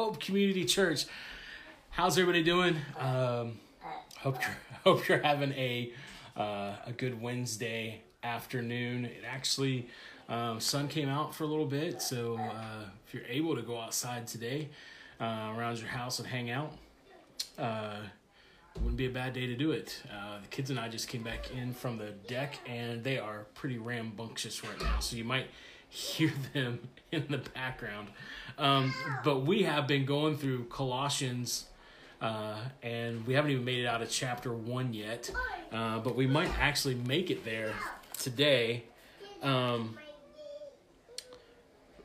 Hope Community Church. How's everybody doing? Um, hope you're hope you're having a uh, a good Wednesday afternoon. It actually um, sun came out for a little bit, so uh, if you're able to go outside today uh, around your house and hang out, uh, wouldn't be a bad day to do it. Uh, the kids and I just came back in from the deck, and they are pretty rambunctious right now, so you might hear them in the background. Um, but we have been going through Colossians. Uh, and we haven't even made it out of chapter one yet, uh, but we might actually make it there today. Um,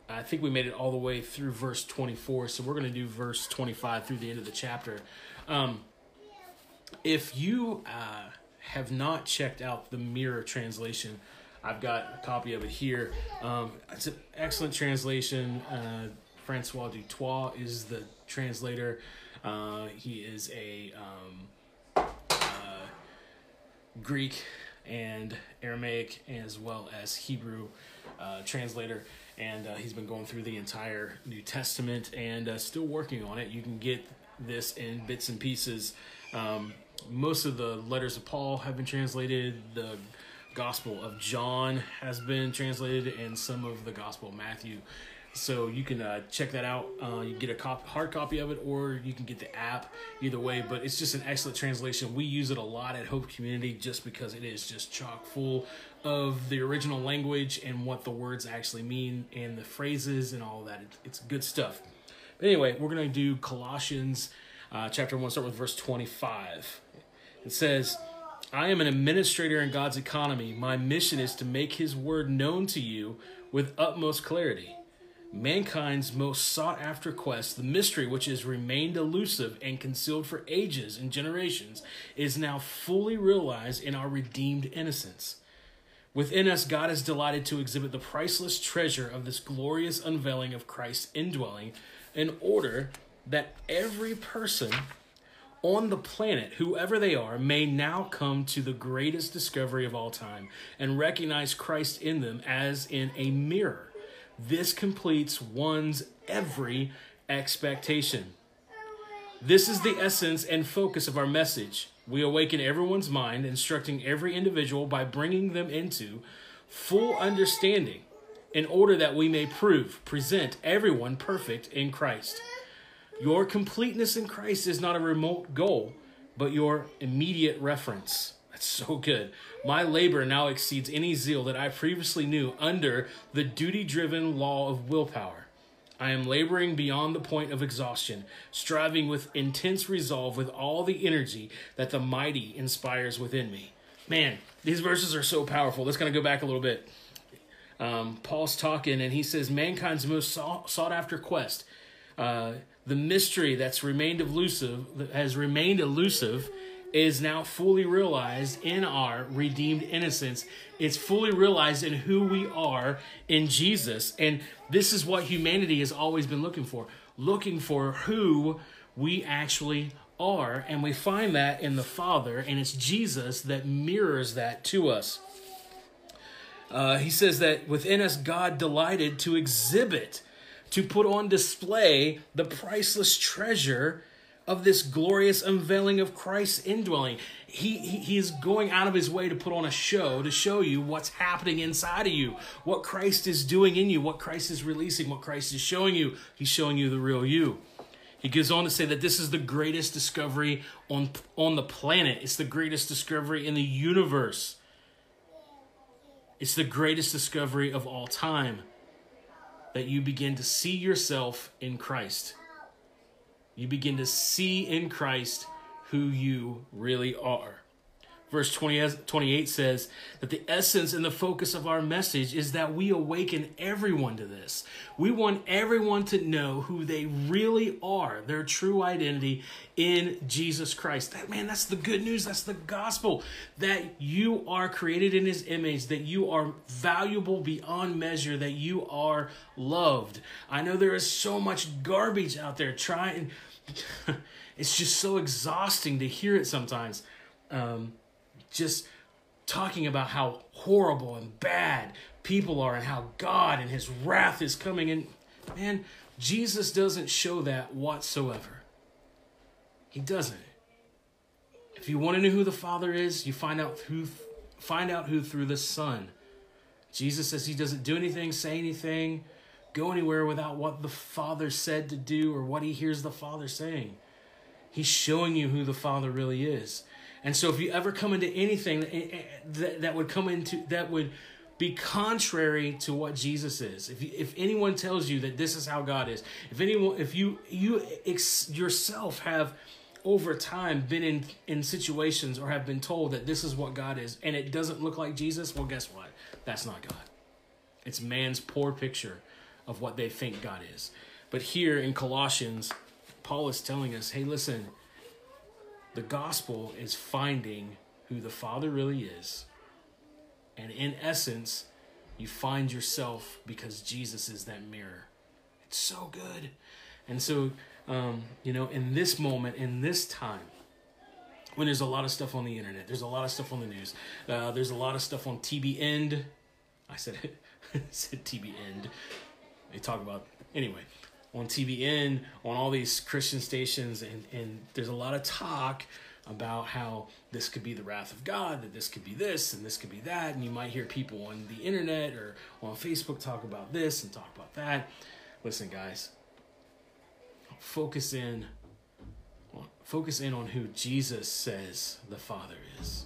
I think we made it all the way through verse 24, so we're going to do verse 25 through the end of the chapter. Um, if you uh, have not checked out the Mirror translation, I've got a copy of it here. Um, it's an excellent translation. Uh, Francois du Toit is the translator. Uh, he is a um, uh, Greek and Aramaic as well as Hebrew uh, translator, and uh, he's been going through the entire New Testament and uh, still working on it. You can get this in bits and pieces. Um, most of the letters of Paul have been translated. The Gospel of John has been translated, and some of the Gospel of Matthew so you can uh, check that out. Uh, you get a cop- hard copy of it, or you can get the app. Either way, but it's just an excellent translation. We use it a lot at Hope Community just because it is just chock full of the original language and what the words actually mean and the phrases and all that. It, it's good stuff. But anyway, we're to do Colossians uh, chapter 1, start with verse 25. It says, I am an administrator in God's economy. My mission is to make his word known to you with utmost clarity mankind's most sought after quest, the mystery which has remained elusive and concealed for ages and generations, is now fully realized in our redeemed innocence. Within us, God is delighted to exhibit the priceless treasure of this glorious unveiling of Christ's indwelling in order that every person on the planet, whoever they are, may now come to the greatest discovery of all time and recognize Christ in them as in a mirror this completes one's every expectation. This is the essence and focus of our message. We awaken everyone's mind, instructing every individual by bringing them into full understanding in order that we may prove, present everyone perfect in Christ. Your completeness in Christ is not a remote goal, but your immediate reference. That's so good. My labor now exceeds any zeal that I previously knew under the duty driven law of willpower. I am laboring beyond the point of exhaustion, striving with intense resolve with all the energy that the mighty inspires within me. Man, these verses are so powerful. Let's kind of go back a little bit. Um, Paul's talking, and he says, Mankind's most sought after quest, uh, the mystery that's remained elusive, that has remained elusive is now fully realized in our redeemed innocence. It's fully realized in who we are in Jesus. And this is what humanity has always been looking for looking for who we actually are. And we find that in the Father, and it's Jesus that mirrors that to us. Uh, he says that within us, God delighted to exhibit, to put on display the priceless treasure of this glorious unveiling of Christ's indwelling. He, he, he is going out of his way to put on a show to show you what's happening inside of you, what Christ is doing in you, what Christ is releasing, what Christ is showing you. He's showing you the real you. He goes on to say that this is the greatest discovery on, on the planet. It's the greatest discovery in the universe. It's the greatest discovery of all time that you begin to see yourself in Christ you begin to see in Christ who you really are. Verse 20, 28 says that the essence and the focus of our message is that we awaken everyone to this. We want everyone to know who they really are, their true identity in Jesus Christ. That man, that's the good news, that's the gospel that you are created in his image, that you are valuable beyond measure, that you are loved. I know there is so much garbage out there trying it's just so exhausting to hear it sometimes. Um, just talking about how horrible and bad people are and how God and his wrath is coming. And man, Jesus doesn't show that whatsoever. He doesn't. If you want to know who the Father is, you find out who find out who through the Son. Jesus says he doesn't do anything, say anything, go anywhere without what the Father said to do or what he hears the Father saying. He's showing you who the Father really is. And so if you ever come into anything eh, eh, that, that would come into that would be contrary to what Jesus is. If you, if anyone tells you that this is how God is, if anyone if you you ex, yourself have over time been in in situations or have been told that this is what God is and it doesn't look like Jesus, well guess what? That's not God. It's man's poor picture of what they think God is. But here in Colossians, Paul is telling us, "Hey, listen, the gospel is finding who the Father really is. And in essence, you find yourself because Jesus is that mirror. It's so good. And so, um, you know, in this moment, in this time, when there's a lot of stuff on the internet, there's a lot of stuff on the news, uh, there's a lot of stuff on TBN. I said it, said TBN. They talk about anyway on TBN, on all these Christian stations, and, and there's a lot of talk about how this could be the wrath of God, that this could be this and this could be that. And you might hear people on the internet or on Facebook talk about this and talk about that. Listen, guys, focus in focus in on who Jesus says the Father is.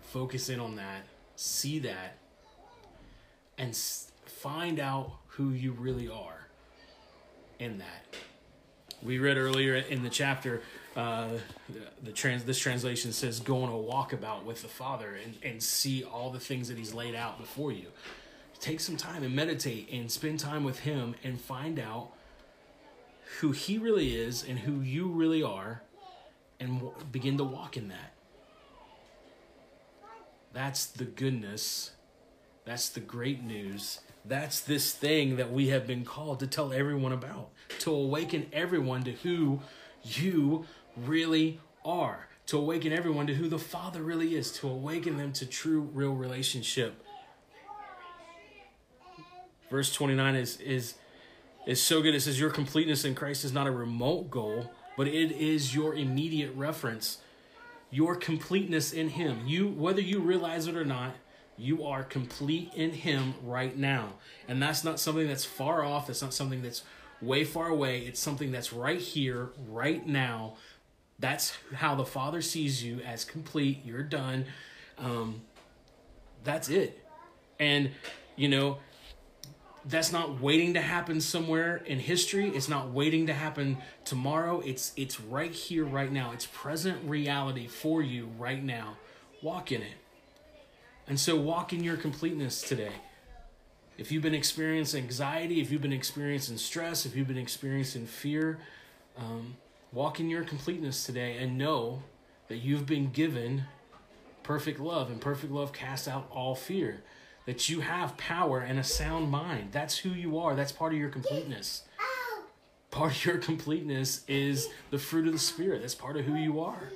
Focus in on that, see that, and find out who you really are in that. We read earlier in the chapter, uh, the trans this translation says, "Go on a walkabout with the Father and and see all the things that He's laid out before you." Take some time and meditate and spend time with Him and find out who He really is and who you really are, and begin to walk in that. That's the goodness. That's the great news that's this thing that we have been called to tell everyone about, to awaken everyone to who you really are, to awaken everyone to who the Father really is, to awaken them to true, real relationship. Verse 29 is, is, is so good. It says, Your completeness in Christ is not a remote goal, but it is your immediate reference. Your completeness in Him. You, whether you realize it or not, you are complete in Him right now. And that's not something that's far off. It's not something that's way far away. It's something that's right here, right now. That's how the Father sees you as complete. You're done. Um, that's it. And, you know, that's not waiting to happen somewhere in history it's not waiting to happen tomorrow it's it's right here right now it's present reality for you right now walk in it and so walk in your completeness today. If you've been experiencing anxiety, if you've been experiencing stress, if you've been experiencing fear, um, walk in your completeness today and know that you've been given perfect love, and perfect love casts out all fear. That you have power and a sound mind. That's who you are. That's part of your completeness. Part of your completeness is the fruit of the Spirit. That's part of who you are.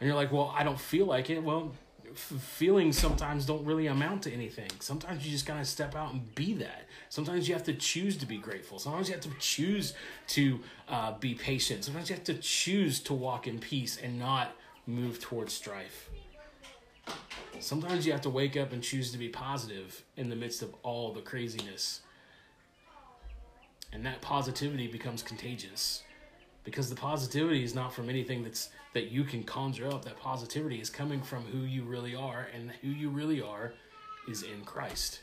And you're like, well, I don't feel like it. Well, feelings sometimes don't really amount to anything. Sometimes you just gotta step out and be that. Sometimes you have to choose to be grateful. Sometimes you have to choose to uh, be patient. Sometimes you have to choose to walk in peace and not move towards strife. Sometimes you have to wake up and choose to be positive in the midst of all the craziness. And that positivity becomes contagious because the positivity is not from anything that's that you can conjure up that positivity is coming from who you really are and who you really are is in Christ.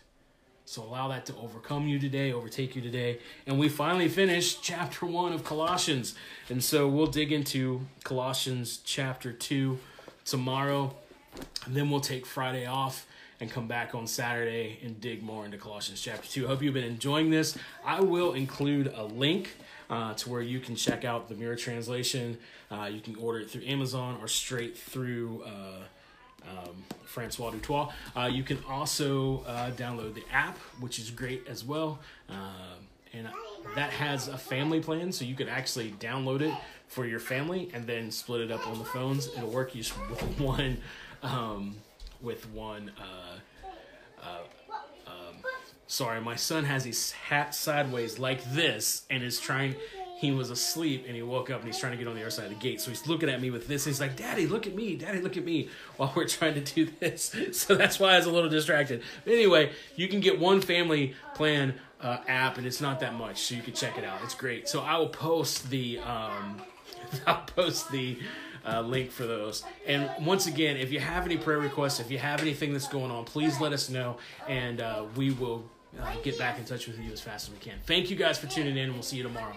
So allow that to overcome you today, overtake you today. And we finally finished chapter 1 of Colossians. And so we'll dig into Colossians chapter 2 tomorrow. And then we'll take Friday off and come back on Saturday and dig more into Colossians chapter 2. Hope you've been enjoying this. I will include a link uh, to where you can check out the mirror translation. Uh, you can order it through Amazon or straight through uh, um, Francois du Toit. Uh, you can also uh, download the app, which is great as well. Uh, and that has a family plan, so you can actually download it for your family and then split it up on the phones. It'll work you with one, um, with one sorry, my son has his hat sideways like this and is trying. He was asleep and he woke up and he's trying to get on the other side of the gate. So he's looking at me with this. He's like, "Daddy, look at me! Daddy, look at me!" While we're trying to do this. So that's why I was a little distracted. But anyway, you can get one family plan uh, app and it's not that much, so you can check it out. It's great. So I will post the um, I'll post the uh, link for those. And once again, if you have any prayer requests, if you have anything that's going on, please let us know, and uh, we will uh, get back in touch with you as fast as we can. Thank you guys for tuning in, and we'll see you tomorrow.